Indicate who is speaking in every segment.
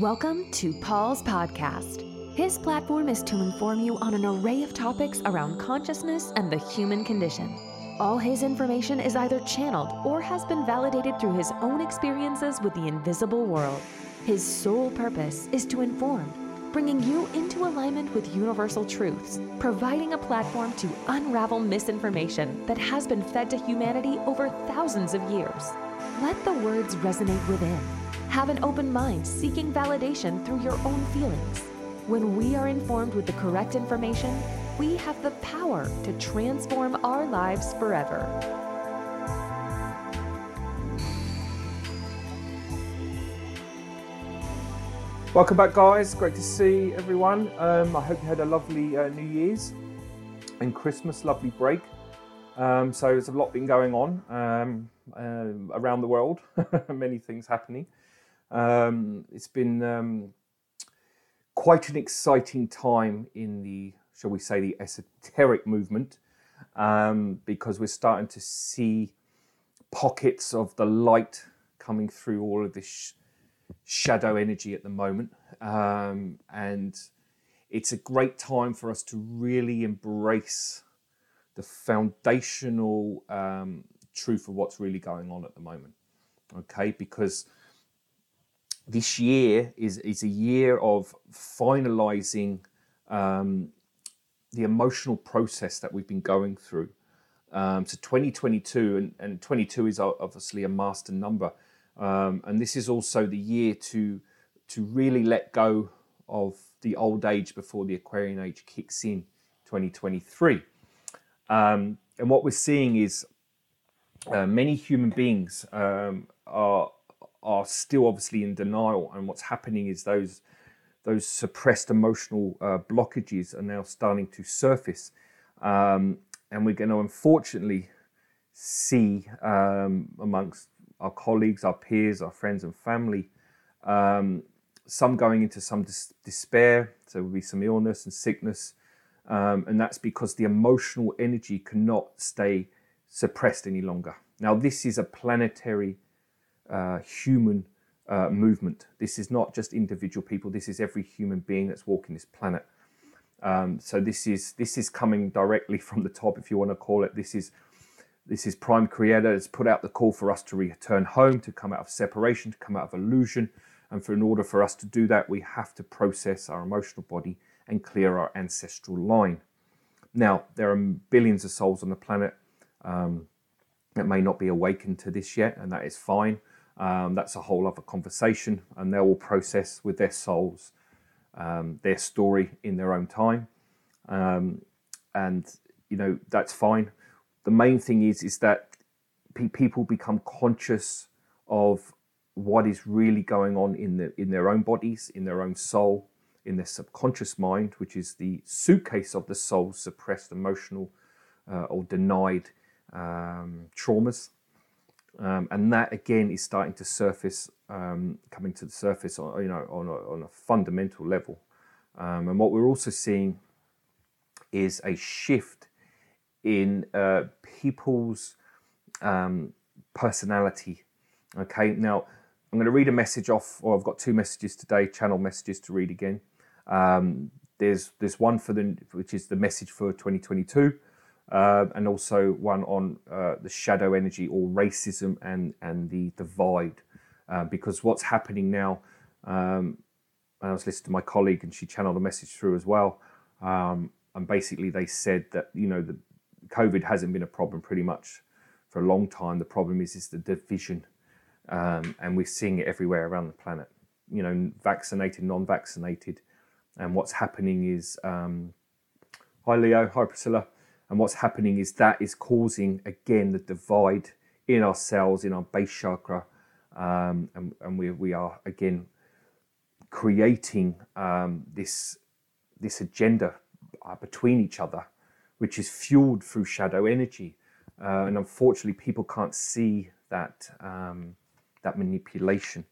Speaker 1: Welcome to Paul's podcast. His platform is to inform you on an array of topics around consciousness and the human condition. All his information is either channeled or has been validated through his own experiences with the invisible world. His sole purpose is to inform, bringing you into alignment with universal truths, providing a platform to unravel misinformation that has been fed to humanity over thousands of years. Let the words resonate within. Have an open mind seeking validation through your own feelings. When we are informed with the correct information, we have the power to transform our lives forever.
Speaker 2: Welcome back, guys. Great to see everyone. Um, I hope you had a lovely uh, New Year's and Christmas, lovely break. Um, so there's a lot been going on um, uh, around the world, many things happening. Um, it's been um, quite an exciting time in the, shall we say, the esoteric movement, um, because we're starting to see pockets of the light coming through all of this sh- shadow energy at the moment. Um, and it's a great time for us to really embrace the foundational um, truth of what's really going on at the moment. Okay, because this year is, is a year of finalizing um, the emotional process that we've been going through. Um, so 2022, and, and 22 is obviously a master number. Um, and this is also the year to, to really let go of the old age before the Aquarian age kicks in 2023. Um, and what we're seeing is uh, many human beings um, are are still obviously in denial, and what's happening is those those suppressed emotional uh, blockages are now starting to surface, um, and we're going to unfortunately see um, amongst our colleagues, our peers, our friends and family, um, some going into some dis- despair. So there will be some illness and sickness, um, and that's because the emotional energy cannot stay suppressed any longer. Now, this is a planetary uh, human uh, movement. This is not just individual people. This is every human being that's walking this planet. Um, so this is this is coming directly from the top, if you want to call it. This is this is Prime Creator has put out the call for us to return home, to come out of separation, to come out of illusion, and for in order for us to do that, we have to process our emotional body and clear our ancestral line. Now there are billions of souls on the planet um, that may not be awakened to this yet, and that is fine. Um, that's a whole other conversation, and they will process with their souls um, their story in their own time, um, and you know that's fine. The main thing is is that pe- people become conscious of what is really going on in the in their own bodies, in their own soul, in their subconscious mind, which is the suitcase of the soul's suppressed emotional uh, or denied um, traumas um, and that again is starting to surface, um, coming to the surface, on, you know, on a, on a fundamental level. Um, and what we're also seeing is a shift in uh, people's um, personality. Okay, now I'm going to read a message off, or I've got two messages today, channel messages to read again. Um, there's there's one for the which is the message for 2022 uh, and also one on uh, the shadow energy or racism and, and the divide. Uh, because what's happening now, um, I was listening to my colleague and she channeled a message through as well. Um, and basically, they said that, you know, the COVID hasn't been a problem pretty much for a long time. The problem is, is the division. Um, and we're seeing it everywhere around the planet, you know, vaccinated, non vaccinated. And what's happening is, um, hi Leo, hi Priscilla. And what's happening is that is causing, again, the divide in our cells, in our base chakra. Um, and, and we, we are, again, creating um, this, this agenda uh, between each other, which is fueled through shadow energy. Uh, and unfortunately, people can't see that, um, that manipulation.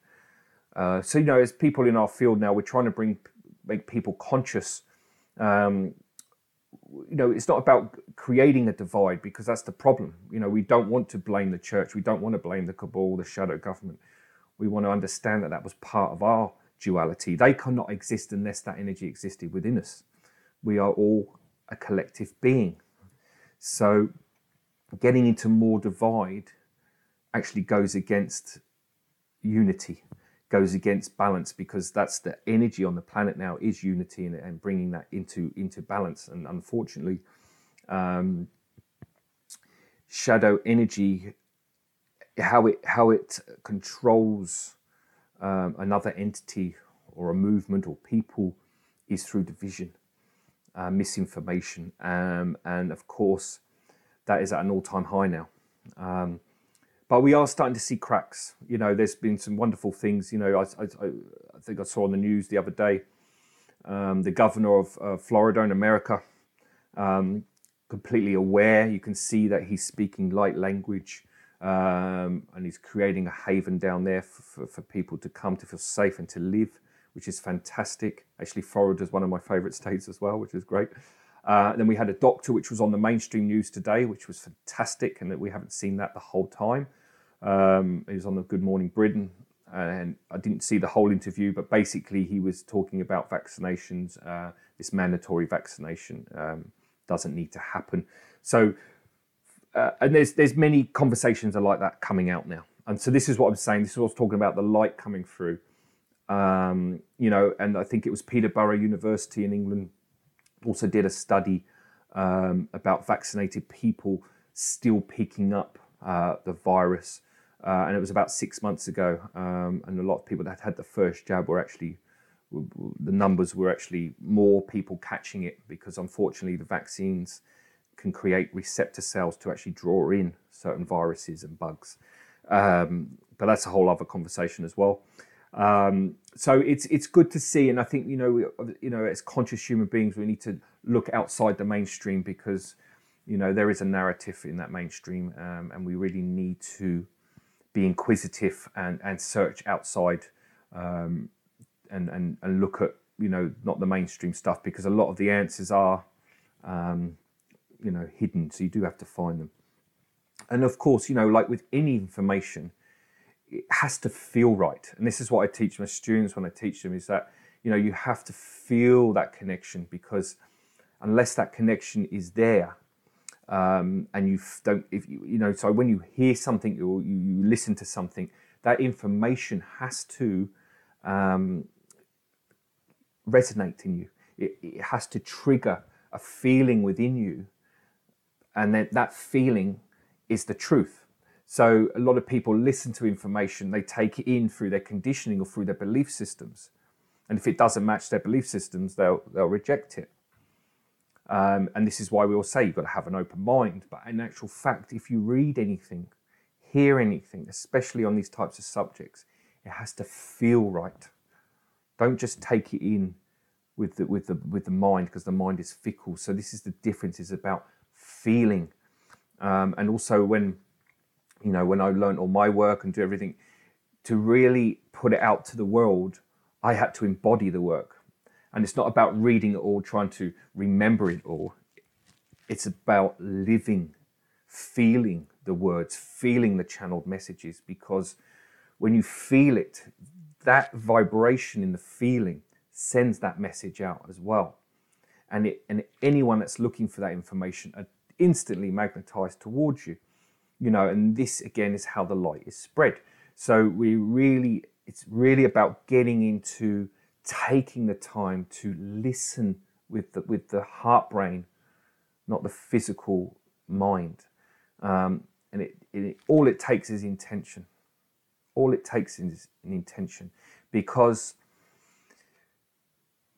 Speaker 2: Uh, so, you know, as people in our field now, we're trying to bring make people conscious um, you know, it's not about creating a divide because that's the problem. You know, we don't want to blame the church. We don't want to blame the cabal, the shadow government. We want to understand that that was part of our duality. They cannot exist unless that energy existed within us. We are all a collective being. So getting into more divide actually goes against unity, goes against balance because that's the energy on the planet now is unity and, and bringing that into into balance. And unfortunately, um, shadow energy, how it how it controls um, another entity or a movement or people, is through division, uh, misinformation, um, and of course, that is at an all-time high now. But we are starting to see cracks. You know, there's been some wonderful things. You know, I, I, I think I saw on the news the other day um, the governor of uh, Florida in America, um, completely aware. You can see that he's speaking light language um, and he's creating a haven down there for, for, for, people to come to feel safe and to live, which is fantastic. Actually, Florida is one of my favorite states as well, which is great. Uh, then we had a doctor, which was on the mainstream news today, which was fantastic, and that we haven't seen that the whole time. Um, he was on the Good Morning Britain, and I didn't see the whole interview, but basically he was talking about vaccinations. Uh, this mandatory vaccination um, doesn't need to happen. So, uh, and there's there's many conversations are like that coming out now, and so this is what I'm saying. This is what I was talking about the light coming through. Um, you know, and I think it was Peterborough University in England also did a study um, about vaccinated people still picking up uh, the virus. Uh, and it was about six months ago. Um, and a lot of people that had the first jab were actually, the numbers were actually more people catching it because unfortunately the vaccines can create receptor cells to actually draw in certain viruses and bugs. Um, but that's a whole other conversation as well. Um, so it's it's good to see, and I think you know we, you know as conscious human beings we need to look outside the mainstream because you know there is a narrative in that mainstream, um, and we really need to be inquisitive and and search outside um, and and and look at you know not the mainstream stuff because a lot of the answers are um, you know hidden, so you do have to find them. And of course, you know, like with any information it has to feel right. And this is what I teach my students when I teach them is that, you know, you have to feel that connection because unless that connection is there, um, and you don't, if you, you know, so when you hear something or you, you listen to something, that information has to um, resonate in you. It, it has to trigger a feeling within you, and then that feeling is the truth so a lot of people listen to information, they take it in through their conditioning or through their belief systems. And if it doesn't match their belief systems, they'll, they'll reject it. Um, and this is why we all say you've got to have an open mind. But in actual fact, if you read anything, hear anything, especially on these types of subjects, it has to feel right. Don't just take it in with the, with the, with the mind because the mind is fickle. So this is the difference is about feeling. Um, and also when you know, when I learned all my work and do everything, to really put it out to the world, I had to embody the work. And it's not about reading it all, trying to remember it all. It's about living, feeling the words, feeling the channeled messages, because when you feel it, that vibration in the feeling sends that message out as well. And, it, and anyone that's looking for that information are instantly magnetized towards you you know, and this again is how the light is spread. So we really, it's really about getting into taking the time to listen with the, with the heart brain, not the physical mind. Um, and it, it, all it takes is intention. All it takes is an intention because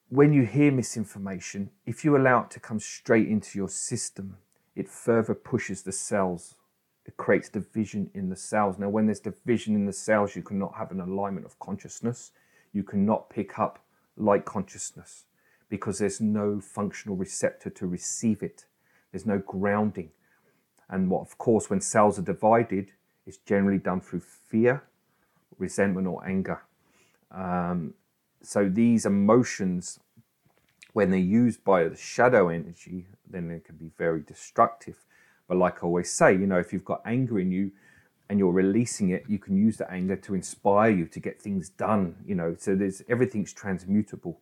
Speaker 2: when you hear misinformation, if you allow it to come straight into your system, it further pushes the cells it creates division in the cells. Now, when there's division in the cells, you cannot have an alignment of consciousness. You cannot pick up light consciousness because there's no functional receptor to receive it. There's no grounding. And what, of course, when cells are divided, it's generally done through fear, resentment, or anger. Um, so these emotions, when they're used by the shadow energy, then they can be very destructive. But like I always say, you know, if you've got anger in you, and you're releasing it, you can use that anger to inspire you to get things done. You know, so there's everything's transmutable.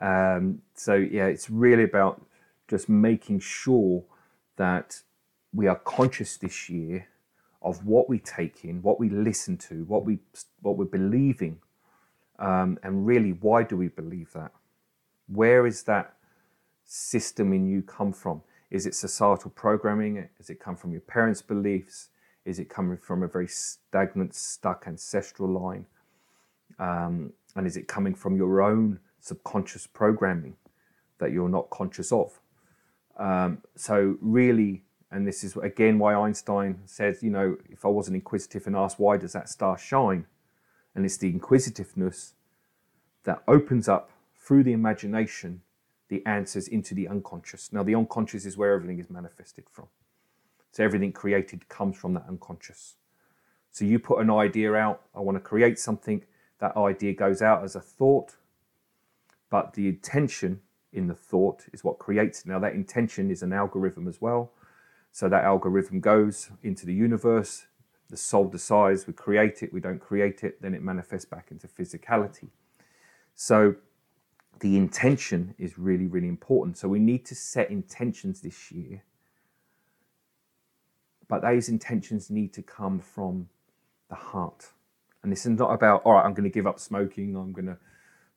Speaker 2: Um, so yeah, it's really about just making sure that we are conscious this year of what we take in, what we listen to, what we what we're believing, um, and really why do we believe that? Where is that system in you come from? Is it societal programming? Is it come from your parents' beliefs? Is it coming from a very stagnant, stuck ancestral line? Um, and is it coming from your own subconscious programming that you're not conscious of? Um, so, really, and this is again why Einstein says, you know, if I wasn't inquisitive and asked, why does that star shine? And it's the inquisitiveness that opens up through the imagination the answers into the unconscious. Now, the unconscious is where everything is manifested from. So everything created comes from that unconscious. So you put an idea out, I want to create something, that idea goes out as a thought, but the intention in the thought is what creates it. Now, that intention is an algorithm as well. So that algorithm goes into the universe, the soul decides we create it, we don't create it, then it manifests back into physicality. So the intention is really, really important. So we need to set intentions this year but those intentions need to come from the heart. And this is not about, all right, I'm going to give up smoking, I'm going to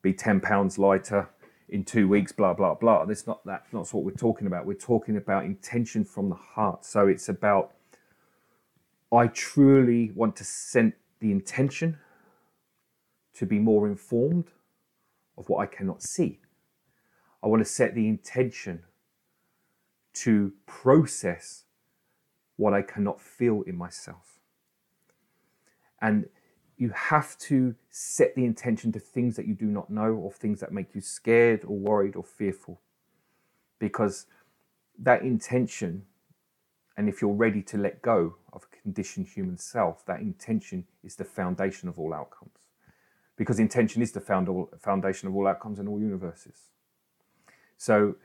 Speaker 2: be 10 pounds lighter in two weeks, blah, blah, blah. That's not, that's not what we're talking about. We're talking about intention from the heart. So it's about, I truly want to send the intention to be more informed of what I cannot see. I want to set the intention to process what I cannot feel in myself. And you have to set the intention to things that you do not know or things that make you scared or worried or fearful. Because that intention, and if you're ready to let go of a conditioned human self, that intention is the foundation of all outcomes. Because intention is the foundation of all outcomes in all universes. So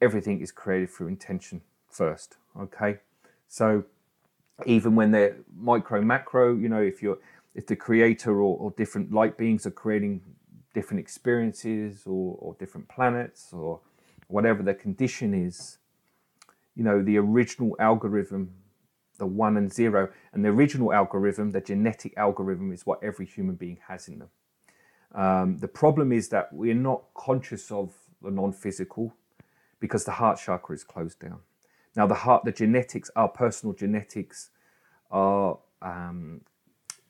Speaker 2: everything is created through intention first, okay? So even when they're micro macro, you know, if you're if the creator or, or different light beings are creating different experiences or, or different planets or whatever the condition is, you know, the original algorithm, the one and zero, and the original algorithm, the genetic algorithm, is what every human being has in them. Um, the problem is that we're not conscious of the non physical because the heart chakra is closed down. Now, the heart, the genetics, our personal genetics, are um,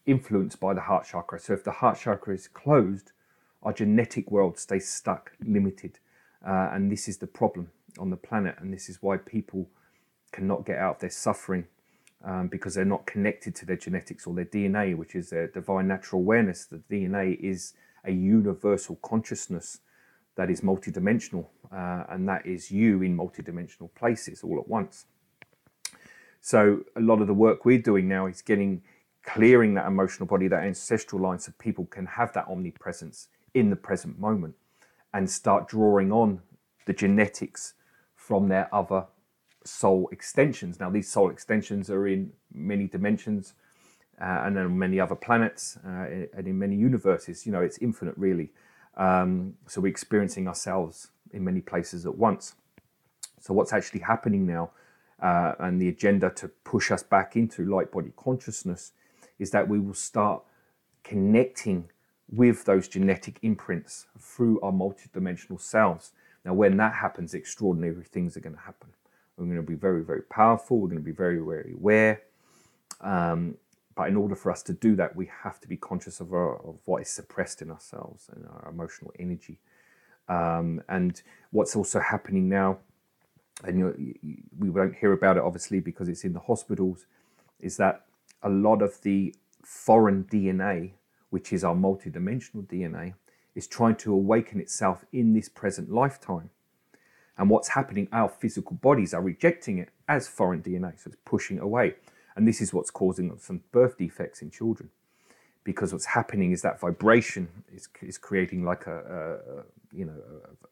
Speaker 2: influenced by the heart chakra. So, if the heart chakra is closed, our genetic world stays stuck, limited, uh, and this is the problem on the planet. And this is why people cannot get out of their suffering um, because they're not connected to their genetics or their DNA, which is their divine natural awareness. The DNA is a universal consciousness that is multidimensional, uh, and that is you in multidimensional places all at once. So a lot of the work we're doing now is getting clearing that emotional body, that ancestral line, so people can have that omnipresence in the present moment and start drawing on the genetics from their other soul extensions. Now, these soul extensions are in many dimensions uh, and on many other planets uh, and in many universes. You know, it's infinite, really. Um, so we're experiencing ourselves in many places at once. So what's actually happening now, uh, and the agenda to push us back into light body consciousness, is that we will start connecting with those genetic imprints through our multidimensional selves. Now, when that happens, extraordinary things are going to happen. We're going to be very, very powerful. We're going to be very, very aware. Um, but in order for us to do that, we have to be conscious of, our, of what is suppressed in ourselves and our emotional energy. Um, and what's also happening now, and you, you, we won't hear about it obviously because it's in the hospitals, is that a lot of the foreign DNA, which is our multidimensional DNA, is trying to awaken itself in this present lifetime. And what's happening, our physical bodies are rejecting it as foreign DNA, so it's pushing away. And this is what's causing some birth defects in children. Because what's happening is that vibration is, is creating like a, a, you know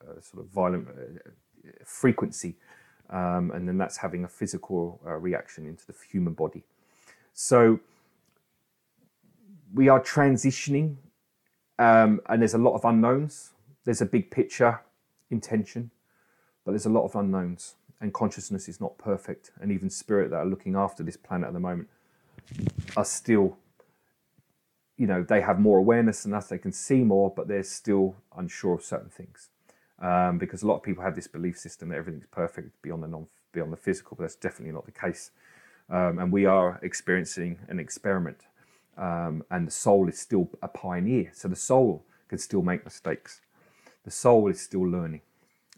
Speaker 2: a, a, sort of violent uh, frequency, um, and then that's having a physical uh, reaction into the human body. So we are transitioning, um, and there's a lot of unknowns. There's a big picture, intention, but there's a lot of unknowns, and consciousness is not perfect. And even spirit that are looking after this planet at the moment are still, you know, they have more awareness than us. They can see more, but they're still unsure of certain things. Um, because a lot of people have this belief system that everything's perfect beyond the non beyond the physical, but that's definitely not the case. Um, and we are experiencing an experiment, um, and the soul is still a pioneer. So the soul can still make mistakes. The soul is still learning.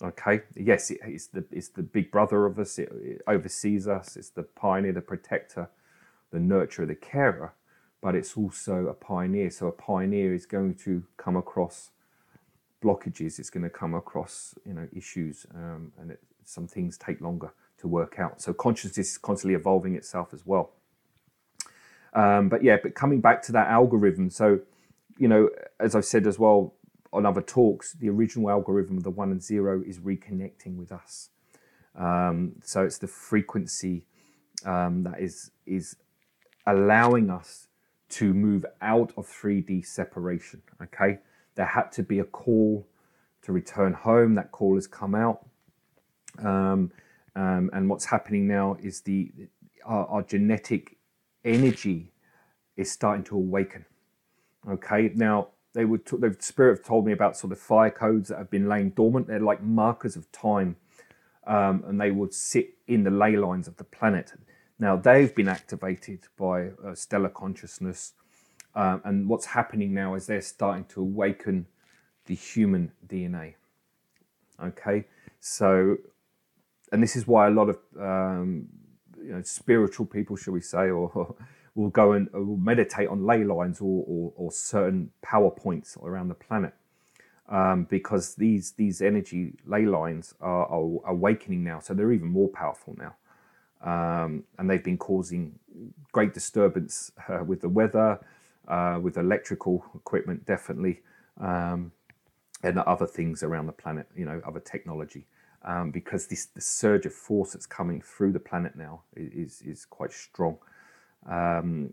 Speaker 2: Okay, yes, it, it's the it's the big brother of us. It, it oversees us. It's the pioneer, the protector, the nurturer, the carer. But it's also a pioneer. So a pioneer is going to come across blockages. It's going to come across you know issues, um, and it, some things take longer to work out. So consciousness is constantly evolving itself as well. Um, but yeah, but coming back to that algorithm, so you know, as I've said as well on other talks, the original algorithm of the one and zero is reconnecting with us. Um, so it's the frequency um, that is is allowing us to move out of 3D separation. Okay, there had to be a call to return home. That call has come out. Um, um, and what's happening now is the our, our, genetic energy is starting to awaken. Okay, now they would t- the spirit have told me about sort of fire codes that have been laying dormant. They're like markers of time, um, and they would sit in the ley lines of the planet. Now they've been activated by uh, stellar consciousness, um, and what's happening now is they're starting to awaken the human DNA. Okay, so and this is why a lot of um, you know, spiritual people, shall we say, or, will go and uh, will meditate on ley lines or, or, or certain power points around the planet. Um, because these these energy ley lines are, are, awakening now, so they're even more powerful now, um, and they've been causing great disturbance uh, with the weather, uh, with electrical equipment, definitely, um, and other things around the planet. You know, other technology um, because this the surge of force that's coming through the planet now is is quite strong. Um,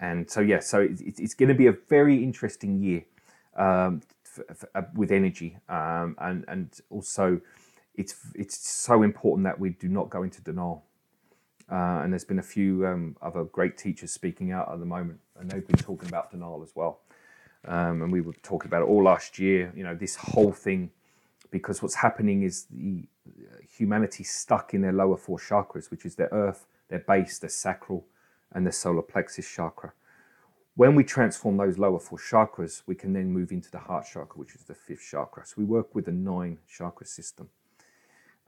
Speaker 2: and so yeah, so it, it's going to be a very interesting year um, uh, with energy, um, and and also it's it's so important that we do not go into denial. Uh, and there's been a few um, other great teachers speaking out at the moment, and they've been talking about denial as well. Um, and we were talking about it all last year. You know, this whole thing because what's happening is the uh, humanity stuck in their lower four chakras, which is their earth, their base, their sacral, and the solar plexus chakra. When we transform those lower four chakras, we can then move into the heart chakra, which is the fifth chakra. So we work with a nine chakra system.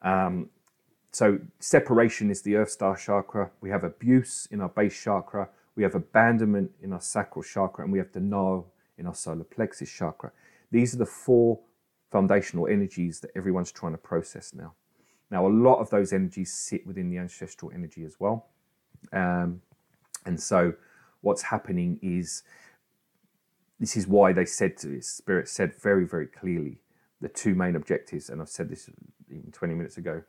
Speaker 2: Um, so separation is the earth star chakra. We have abuse in our base chakra. We have abandonment in our sacral chakra, and we have denial in our solar plexus chakra. These are the four foundational energies that everyone's trying to process now. Now, a lot of those energies sit within the ancestral energy as well. Um, and so, what's happening is this is why they said to Spirit said very, very clearly the two main objectives, and I've said this even 20 minutes ago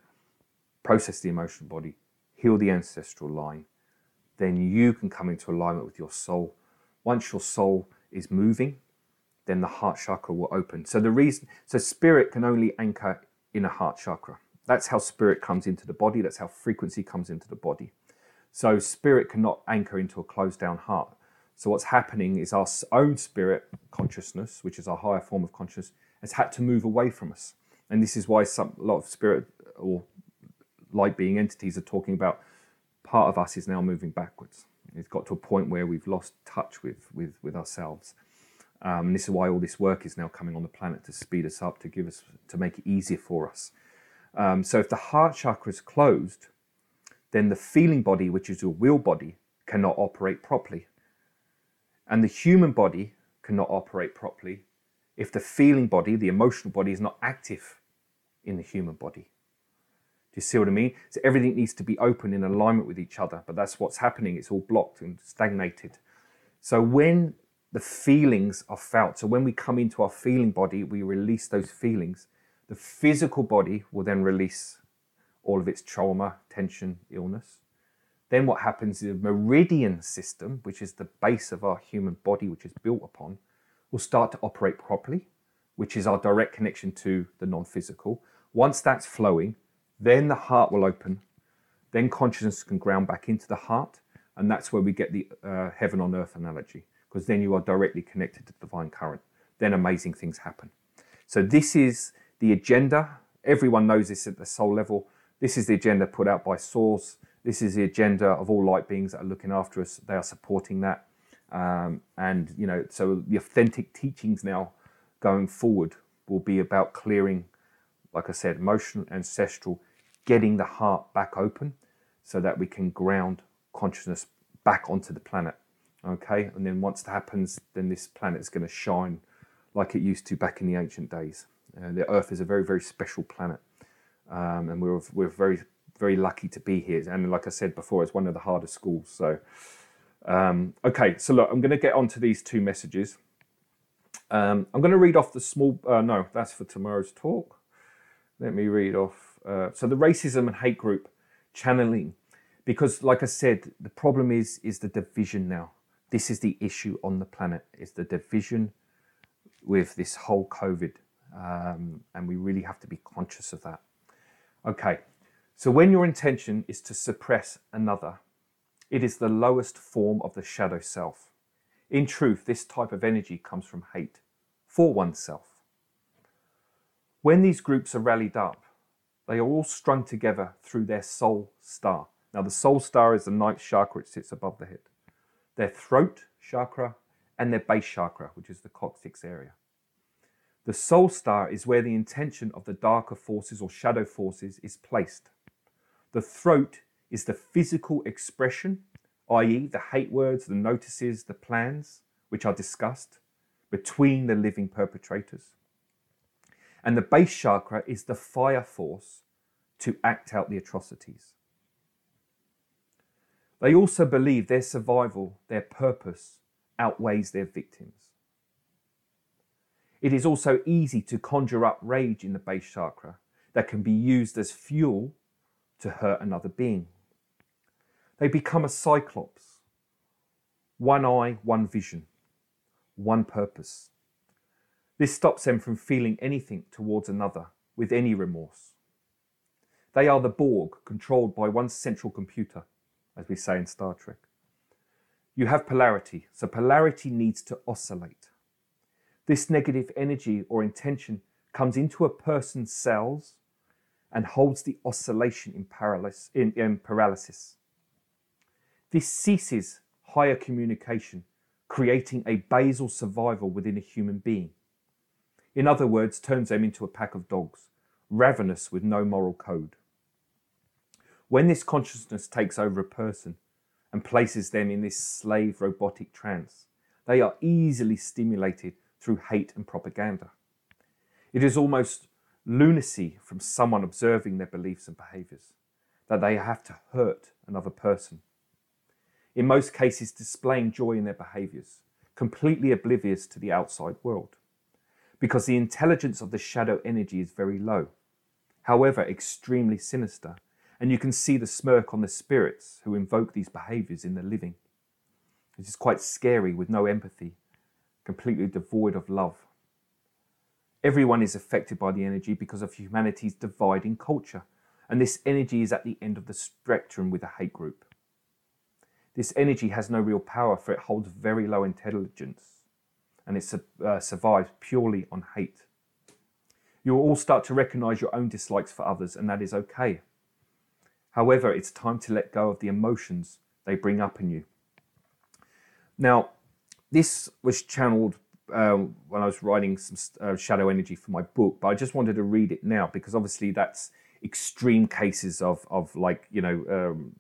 Speaker 2: process the emotional body, heal the ancestral line, then you can come into alignment with your soul. Once your soul is moving, then the heart chakra will open. So the reason, so spirit can only anchor in a heart chakra. That's how spirit comes into the body. That's how frequency comes into the body. So spirit cannot anchor into a closed down heart. So what's happening is our own spirit consciousness, which is our higher form of consciousness, has had to move away from us. And this is why some a lot of spirit or light being entities are talking about part of us is now moving backwards. It's got to a point where we've lost touch with with, with ourselves. Um, and this is why all this work is now coming on the planet to speed us up, to give us, to make it easier for us. Um, so if the heart chakra is closed, then the feeling body, which is your will body, cannot operate properly. And the human body cannot operate properly if the feeling body, the emotional body, is not active in the human body. Do you see what I mean? So everything needs to be open in alignment with each other, but that's what's happening. It's all blocked and stagnated. So when the feelings are felt. So when we come into our feeling body, we release those feelings. The physical body will then release all of its trauma, tension, illness. then what happens is the meridian system, which is the base of our human body, which is built upon, will start to operate properly, which is our direct connection to the non physical. Once that's flowing, then the heart will open, then consciousness can ground back into the heart, and that's where we get the uh, heaven on earth analogy, because then you are directly connected to the divine current. Then amazing things happen. So, this is the agenda. Everyone knows this at the soul level. This is the agenda put out by Source. This is the agenda of all light beings that are looking after us. They are supporting that. Um, and, you know, so the authentic teachings now going forward will be about clearing, like I said, emotional, ancestral, getting the heart back open so that we can ground consciousness back onto the planet. Okay, and then once that happens, then this planet is going to shine like it used to back in the ancient days. Uh, the Earth is a very, very special planet, um, and we're we're very, very lucky to be here. And like I said before, it's one of the hardest schools. So, um, okay, so look, I'm going to get onto these two messages. Um, I'm going to read off the small. Uh, no, that's for tomorrow's talk. Let me read off. Uh, so the racism and hate group channeling, because like I said, the problem is is the division now. This is the issue on the planet. Is the division with this whole COVID, um, and we really have to be conscious of that. Okay, so when your intention is to suppress another, it is the lowest form of the shadow self. In truth, this type of energy comes from hate for oneself. When these groups are rallied up, they are all strung together through their soul star. Now, the soul star is the ninth chakra, it sits above the head. Their throat chakra and their base chakra, which is the coccyx area. The soul star is where the intention of the darker forces or shadow forces is placed. The throat is the physical expression, i.e., the hate words, the notices, the plans, which are discussed between the living perpetrators. And the base chakra is the fire force to act out the atrocities. They also believe their survival, their purpose, outweighs their victims. It is also easy to conjure up rage in the base chakra that can be used as fuel to hurt another being. They become a cyclops one eye, one vision, one purpose. This stops them from feeling anything towards another with any remorse. They are the Borg, controlled by one central computer, as we say in Star Trek. You have polarity, so polarity needs to oscillate. This negative energy or intention comes into a person's cells and holds the oscillation in, paralysis, in, in paralysis. This ceases higher communication, creating a basal survival within a human being. In other words, turns them into a pack of dogs, ravenous with no moral code. When this consciousness takes over a person and places them in this slave robotic trance, they are easily stimulated through hate and propaganda. It is almost lunacy from someone observing their beliefs and behaviors that they have to hurt another person. In most cases, displaying joy in their behaviors, completely oblivious to the outside world, because the intelligence of the shadow energy is very low, however, extremely sinister, and you can see the smirk on the spirits who invoke these behaviors in the living. It is quite scary with no empathy completely devoid of love. Everyone is affected by the energy because of humanity's dividing culture, and this energy is at the end of the spectrum with a hate group. This energy has no real power, for it holds very low intelligence, and it uh, survives purely on hate. You will all start to recognize your own dislikes for others, and that is okay. However, it's time to let go of the emotions they bring up in you. Now, this was channeled um, when I was writing some uh, shadow energy for my book, but I just wanted to read it now because obviously that's extreme cases of of like you know um,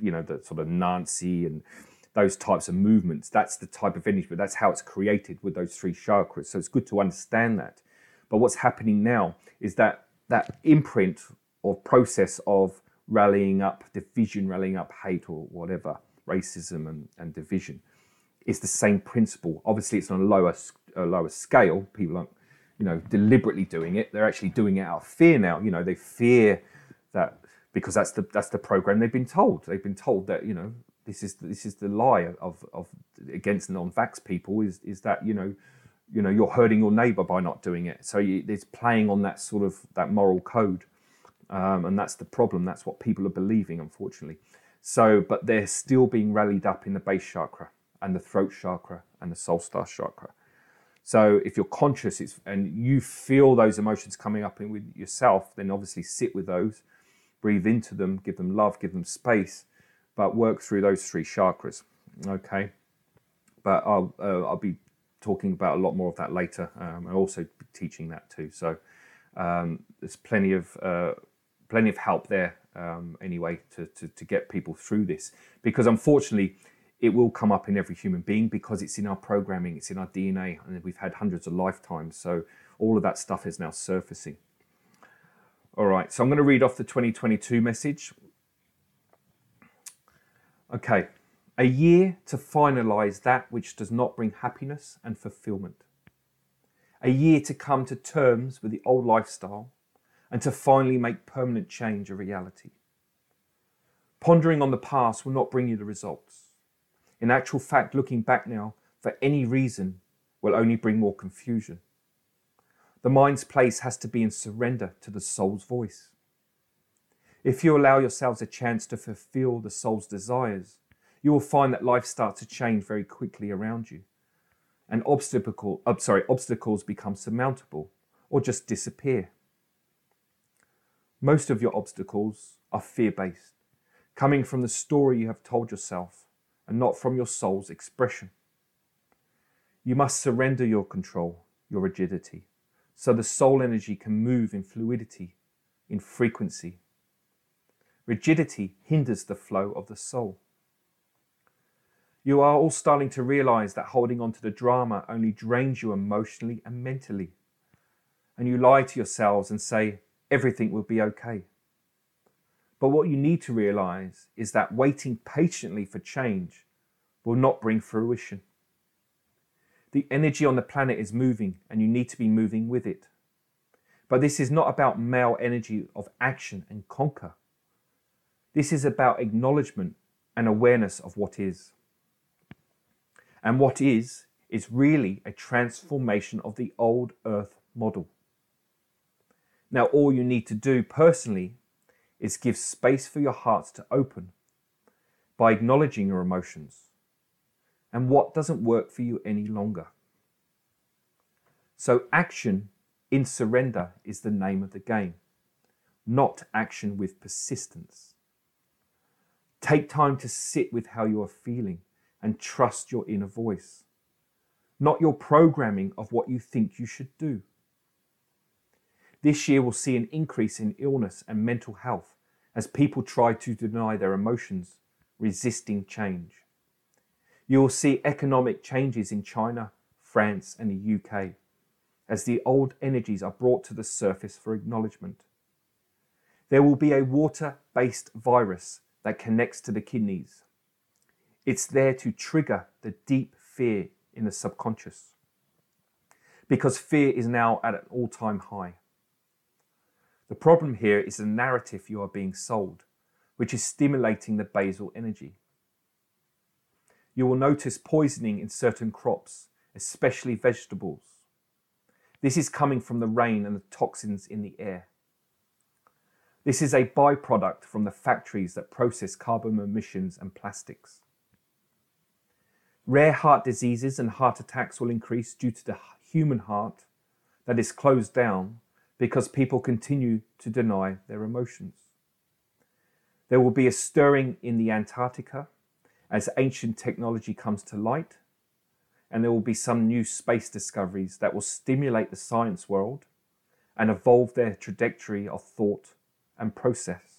Speaker 2: you know the sort of Nazi and those types of movements. That's the type of energy, but that's how it's created with those three chakras. So it's good to understand that. But what's happening now is that that imprint or process of rallying up division, rallying up hate or whatever, racism and, and division it's the same principle. Obviously, it's on a lower a lower scale. People aren't, you know, deliberately doing it. They're actually doing it out of fear now. You know, they fear that because that's the that's the program they've been told. They've been told that you know this is this is the lie of of against non-vax people is is that you know you know you're hurting your neighbor by not doing it. So you, it's playing on that sort of that moral code, um, and that's the problem. That's what people are believing, unfortunately. So, but they're still being rallied up in the base chakra and the throat chakra and the soul star chakra. So if you're conscious and you feel those emotions coming up in with yourself, then obviously sit with those, breathe into them, give them love, give them space, but work through those three chakras. Okay. But I'll uh, I'll be talking about a lot more of that later. Um, and also teaching that too. So um, there's plenty of uh, plenty of help there um, anyway to, to to get people through this because unfortunately it will come up in every human being because it's in our programming, it's in our DNA, and we've had hundreds of lifetimes. So all of that stuff is now surfacing. All right, so I'm going to read off the 2022 message. Okay, a year to finalize that which does not bring happiness and fulfillment. A year to come to terms with the old lifestyle and to finally make permanent change a reality. Pondering on the past will not bring you the results. In actual fact, looking back now for any reason will only bring more confusion. The mind's place has to be in surrender to the soul's voice. If you allow yourselves a chance to fulfill the soul's desires, you will find that life starts to change very quickly around you. And obstacle, uh, sorry, obstacles become surmountable or just disappear. Most of your obstacles are fear based, coming from the story you have told yourself and not from your soul's expression. You must surrender your control, your rigidity, so the soul energy can move in fluidity, in frequency. Rigidity hinders the flow of the soul. You are all starting to realize that holding on to the drama only drains you emotionally and mentally. And you lie to yourselves and say, everything will be okay. But what you need to realize is that waiting patiently for change will not bring fruition. The energy on the planet is moving and you need to be moving with it. But this is not about male energy of action and conquer. This is about acknowledgement and awareness of what is. And what is, is really a transformation of the old earth model. Now, all you need to do personally is give space for your hearts to open by acknowledging your emotions and what doesn't work for you any longer. So, action in surrender is the name of the game, not action with persistence. Take time to sit with how you are feeling and trust your inner voice, not your programming of what you think you should do. This year will see an increase in illness and mental health as people try to deny their emotions, resisting change. You will see economic changes in China, France, and the UK as the old energies are brought to the surface for acknowledgement. There will be a water based virus that connects to the kidneys. It's there to trigger the deep fear in the subconscious because fear is now at an all time high. The problem here is the narrative you are being sold, which is stimulating the basal energy. You will notice poisoning in certain crops, especially vegetables. This is coming from the rain and the toxins in the air. This is a byproduct from the factories that process carbon emissions and plastics. Rare heart diseases and heart attacks will increase due to the human heart that is closed down because people continue to deny their emotions. There will be a stirring in the Antarctica as ancient technology comes to light, and there will be some new space discoveries that will stimulate the science world and evolve their trajectory of thought and process.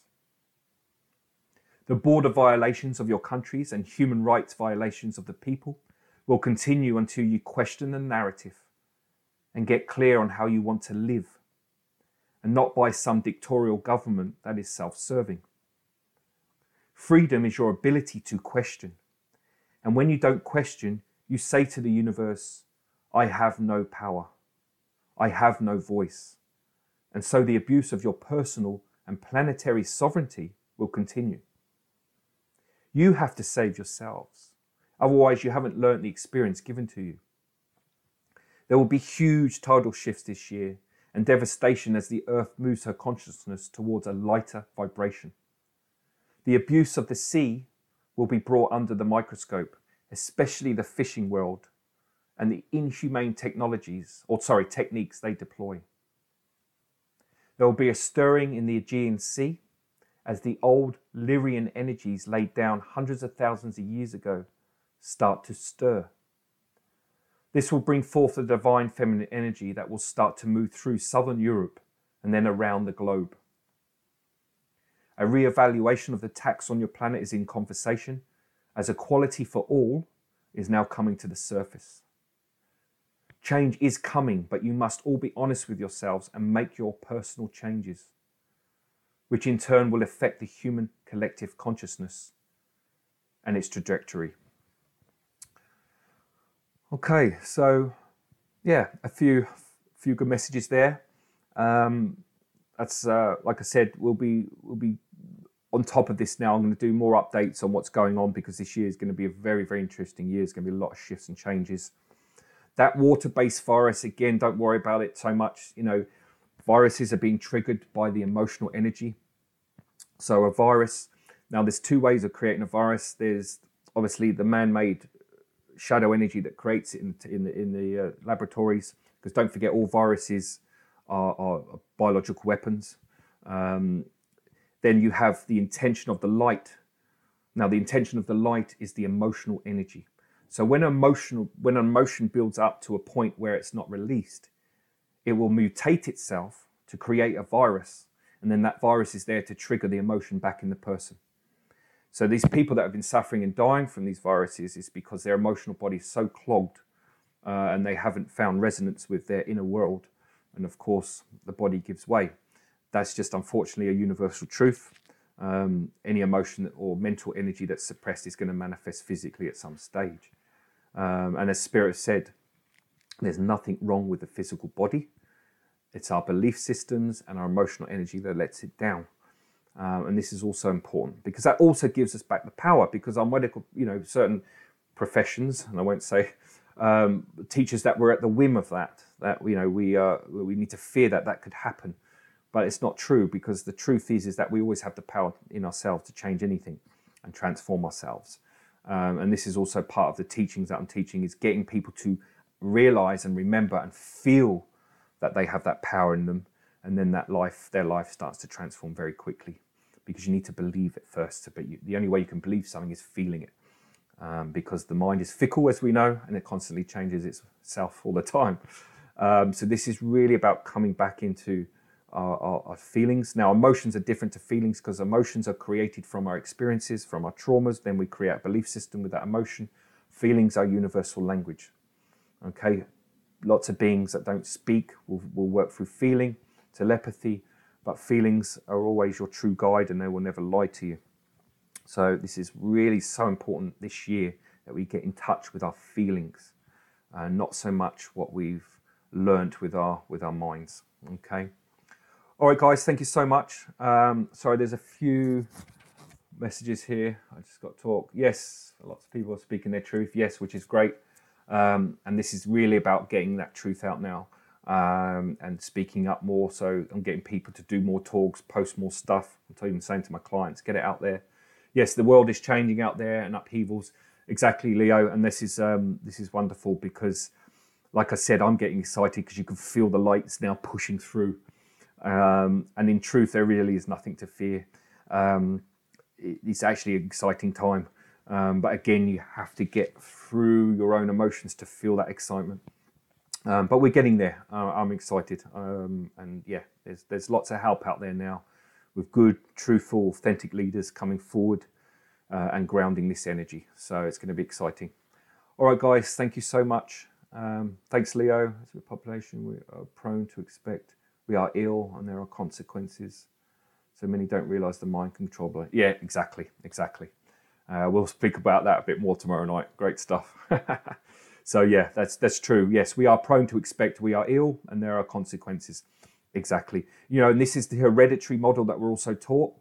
Speaker 2: The border violations of your countries and human rights violations of the people will continue until you question the narrative and get clear on how you want to live and not by some dictatorial government that is self serving. Freedom is your ability to question. And when you don't question, you say to the universe, I have no power. I have no voice. And so the abuse of your personal and planetary sovereignty will continue. You have to save yourselves. Otherwise, you haven't learnt the experience given to you. There will be huge tidal shifts this year and devastation as the earth moves her consciousness towards a lighter vibration. The abuse of the sea will be brought under the microscope, especially the fishing world and the inhumane technologies, or sorry, techniques they deploy. There will be a stirring in the Aegean Sea as the old Lyrian energies laid down hundreds of thousands of years ago start to stir. This will bring forth the divine feminine energy that will start to move through southern Europe and then around the globe. A re-evaluation of the tax on your planet is in conversation as equality for all is now coming to the surface. Change is coming, but you must all be honest with yourselves and make your personal changes, which in turn will affect the human collective consciousness and its trajectory. Okay, so yeah, a few few good messages there. Um, that's uh, like I said, we'll be we'll be on top of this now. I'm going to do more updates on what's going on because this year is going to be a very very interesting year. It's going to be a lot of shifts and changes. That water-based virus again, don't worry about it so much. You know, viruses are being triggered by the emotional energy. So a virus. Now, there's two ways of creating a virus. There's obviously the man-made shadow energy that creates it in, in the, in the uh, laboratories. Because don't forget, all viruses are, are biological weapons. Um, then you have the intention of the light. Now, the intention of the light is the emotional energy. So when emotional, when an emotion builds up to a point where it's not released, it will mutate itself to create a virus, and then that virus is there to trigger the emotion back in the person. So these people that have been suffering and dying from these viruses is because their emotional body is so clogged uh, and they haven't found resonance with their inner world. And of course, the body gives way. That's just unfortunately a universal truth. Um, any emotion or mental energy that's suppressed is going to manifest physically at some stage. Um, and as Spirit said, there's nothing wrong with the physical body. It's our belief systems and our emotional energy that lets it down. Um, and this is also important because that also gives us back the power because our medical, you know, certain professions, and I won't say um, teachers that we're at the whim of that, that, you know, we, uh, we need to fear that that could happen. But it's not true because the truth is, is that we always have the power in ourselves to change anything and transform ourselves. Um, and this is also part of the teachings that I'm teaching is getting people to realize and remember and feel that they have that power in them and then that life their life starts to transform very quickly because you need to believe it first. But you, the only way you can believe something is feeling it um, because the mind is fickle as we know and it constantly changes itself all the time. Um, so this is really about coming back into our, our, our feelings. Now emotions are different to feelings because emotions are created from our experiences from our traumas. Then we create a belief system with that emotion. Feelings are universal language. Okay? Lots of beings that don't speak will, will work through feeling telepathy, but feelings are always your true guide and they will never lie to you. So, this is really so important this year that we get in touch with our feelings, uh, not so much what we've learnt with our with our minds. Okay. All right, guys. Thank you so much. Um, sorry, there's a few messages here. I just got talk. Yes, lots of people are speaking their truth. Yes, which is great. Um, and this is really about getting that truth out now um, and speaking up more. So I'm getting people to do more talks, post more stuff. I'm even saying to my clients, get it out there. Yes, the world is changing out there and upheavals. Exactly, Leo. And this is um, this is wonderful because, like I said, I'm getting excited because you can feel the lights now pushing through. Um, and in truth, there really is nothing to fear. Um, it's actually an exciting time. Um, but again, you have to get through your own emotions to feel that excitement. Um, but we're getting there. Uh, I'm excited, um, and yeah, there's there's lots of help out there now, with good, truthful, authentic leaders coming forward uh, and grounding this energy. So it's going to be exciting. All right, guys, thank you so much. Um, thanks, Leo. As a population, we are prone to expect we are ill, and there are consequences. So many don't realise the mind control. Yeah, exactly, exactly. Uh, we'll speak about that a bit more tomorrow night. Great stuff. So yeah, that's that's true. Yes, we are prone to expect we are ill, and there are consequences. Exactly. You know, and this is the hereditary model that we're also taught.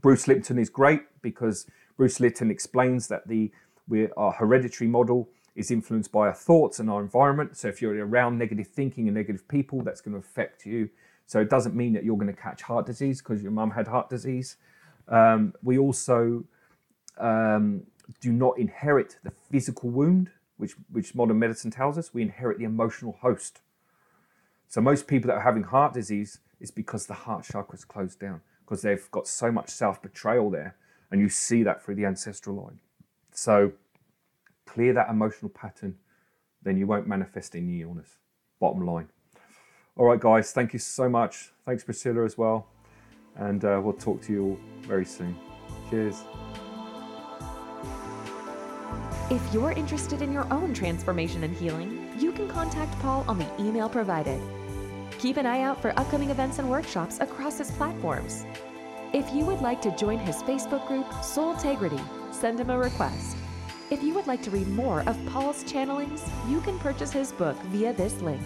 Speaker 2: Bruce Lipton is great because Bruce Lipton explains that the we, our hereditary model is influenced by our thoughts and our environment. So if you're around negative thinking and negative people, that's going to affect you. So it doesn't mean that you're going to catch heart disease because your mum had heart disease. Um, we also um, do not inherit the physical wound, which, which modern medicine tells us. We inherit the emotional host. So most people that are having heart disease is because the heart chakra is closed down because they've got so much self betrayal there, and you see that through the ancestral line. So clear that emotional pattern, then you won't manifest any illness. Bottom line. All right, guys, thank you so much. Thanks, Priscilla, as well. And uh, we'll talk to you all very soon. Cheers.
Speaker 1: If you're interested in your own transformation and healing, you can contact Paul on the email provided. Keep an eye out for upcoming events and workshops across his platforms. If you would like to join his Facebook group, Soul Integrity, send him a request. If you would like to read more of Paul's channelings, you can purchase his book via this link.